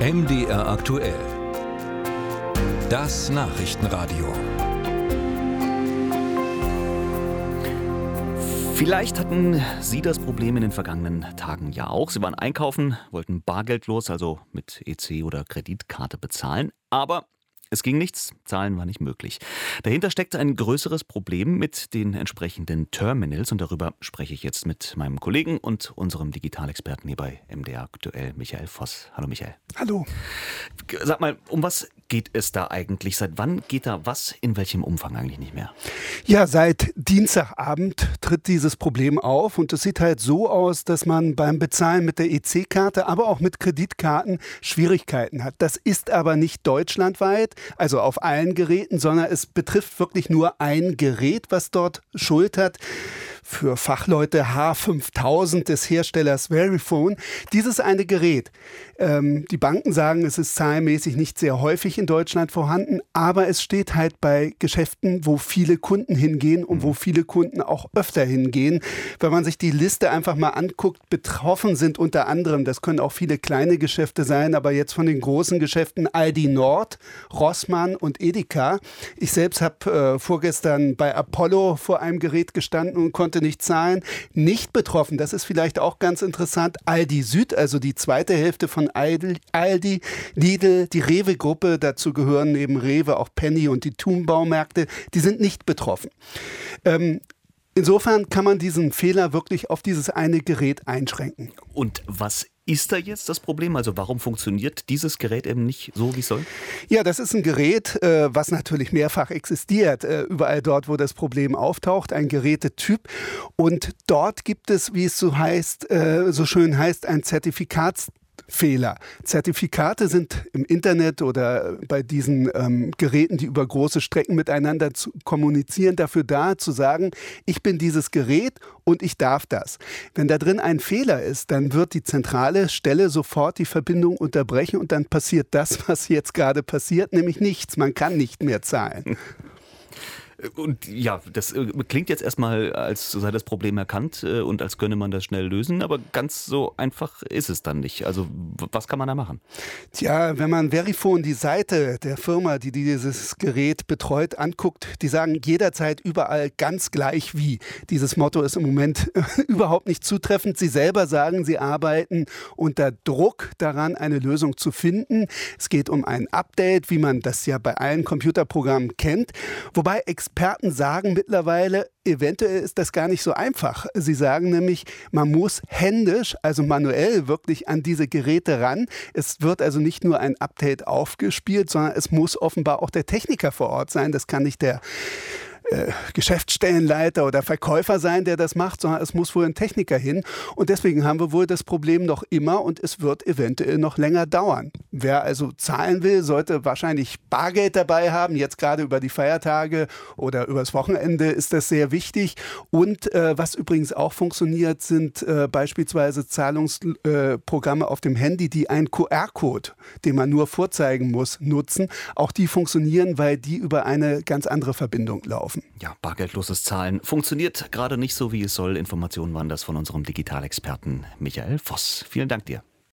MDR aktuell. Das Nachrichtenradio. Vielleicht hatten Sie das Problem in den vergangenen Tagen ja auch. Sie waren einkaufen, wollten bargeldlos, also mit EC oder Kreditkarte bezahlen, aber es ging nichts, Zahlen war nicht möglich. Dahinter steckt ein größeres Problem mit den entsprechenden Terminals und darüber spreche ich jetzt mit meinem Kollegen und unserem Digitalexperten hier bei MDR aktuell, Michael Voss. Hallo Michael. Hallo. Sag mal, um was geht es da eigentlich? Seit wann geht da was in welchem Umfang eigentlich nicht mehr? Ja, seit Dienstagabend tritt dieses Problem auf und es sieht halt so aus, dass man beim Bezahlen mit der EC-Karte, aber auch mit Kreditkarten Schwierigkeiten hat. Das ist aber nicht deutschlandweit also auf allen Geräten, sondern es betrifft wirklich nur ein Gerät, was dort Schuld hat für Fachleute H5000 des Herstellers Verifone. Dieses eine Gerät. Ähm, die Banken sagen, es ist zahlenmäßig nicht sehr häufig in Deutschland vorhanden, aber es steht halt bei Geschäften, wo viele Kunden hingehen und wo viele Kunden auch öfter hingehen. Wenn man sich die Liste einfach mal anguckt, betroffen sind unter anderem, das können auch viele kleine Geschäfte sein, aber jetzt von den großen Geschäften Aldi Nord, Rossmann und Edeka. Ich selbst habe äh, vorgestern bei Apollo vor einem Gerät gestanden und konnte nicht zahlen. Nicht betroffen, das ist vielleicht auch ganz interessant, Aldi Süd, also die zweite Hälfte von Aldi, Lidl, die Rewe-Gruppe, dazu gehören neben Rewe auch Penny und die Thun-Baumärkte, die sind nicht betroffen. Ähm, Insofern kann man diesen Fehler wirklich auf dieses eine Gerät einschränken. Und was ist da jetzt das Problem? Also warum funktioniert dieses Gerät eben nicht so, wie es soll? Ja, das ist ein Gerät, äh, was natürlich mehrfach existiert, äh, überall dort, wo das Problem auftaucht, ein Gerätetyp. Und dort gibt es, wie es so heißt, äh, so schön heißt, ein Zertifikats Fehler. Zertifikate sind im Internet oder bei diesen ähm, Geräten, die über große Strecken miteinander zu kommunizieren, dafür da zu sagen, ich bin dieses Gerät und ich darf das. Wenn da drin ein Fehler ist, dann wird die zentrale Stelle sofort die Verbindung unterbrechen und dann passiert das, was jetzt gerade passiert, nämlich nichts. Man kann nicht mehr zahlen. Und ja, das äh, klingt jetzt erstmal, als sei das Problem erkannt äh, und als könne man das schnell lösen, aber ganz so einfach ist es dann nicht. Also was kann man da machen? Tja, wenn man Verifone, die Seite der Firma, die dieses Gerät betreut, anguckt, die sagen jederzeit überall ganz gleich wie. Dieses Motto ist im Moment überhaupt nicht zutreffend. Sie selber sagen, sie arbeiten unter Druck daran, eine Lösung zu finden. Es geht um ein Update, wie man das ja bei allen Computerprogrammen kennt. Wobei Experten sagen mittlerweile, eventuell ist das gar nicht so einfach. Sie sagen nämlich, man muss händisch, also manuell wirklich an diese Geräte ran. Es wird also nicht nur ein Update aufgespielt, sondern es muss offenbar auch der Techniker vor Ort sein. Das kann nicht der äh, Geschäftsstellenleiter oder Verkäufer sein, der das macht, sondern es muss wohl ein Techniker hin. Und deswegen haben wir wohl das Problem noch immer und es wird eventuell noch länger dauern. Wer also zahlen will, sollte wahrscheinlich Bargeld dabei haben. Jetzt gerade über die Feiertage oder übers Wochenende ist das sehr wichtig. Und äh, was übrigens auch funktioniert, sind äh, beispielsweise Zahlungsprogramme auf dem Handy, die einen QR-Code, den man nur vorzeigen muss, nutzen. Auch die funktionieren, weil die über eine ganz andere Verbindung laufen. Ja, bargeldloses Zahlen funktioniert gerade nicht so, wie es soll. Informationen waren das von unserem Digitalexperten Michael Voss. Vielen Dank dir.